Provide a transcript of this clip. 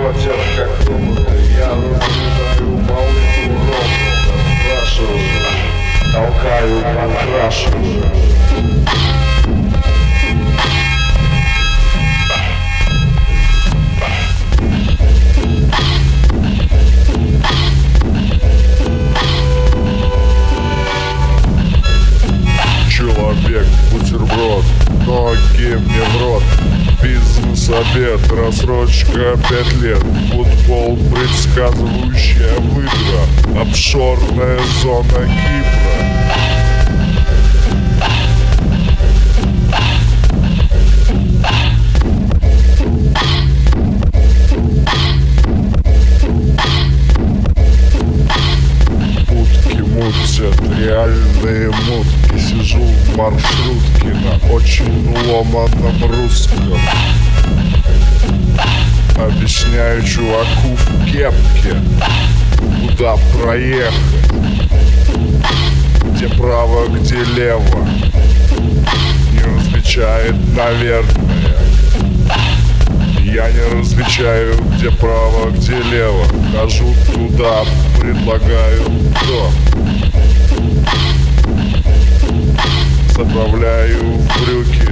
хочет, как думаю, я вызываю малых уроков, спрашиваю, толкаю, покрашу. Бизнес-обед, рассрочка пять лет. Футбол, предсказывающая выдра Обшорная зона Кипра. Мутят, реальные мутки. Сижу в маршрутке на очень ломаном русском Объясняю чуваку в кепке Куда проехать? Где право, где лево? Не различает, наверное. Я не различаю, где право, где лево. Хожу туда, предлагаю то. Заправляю в брюки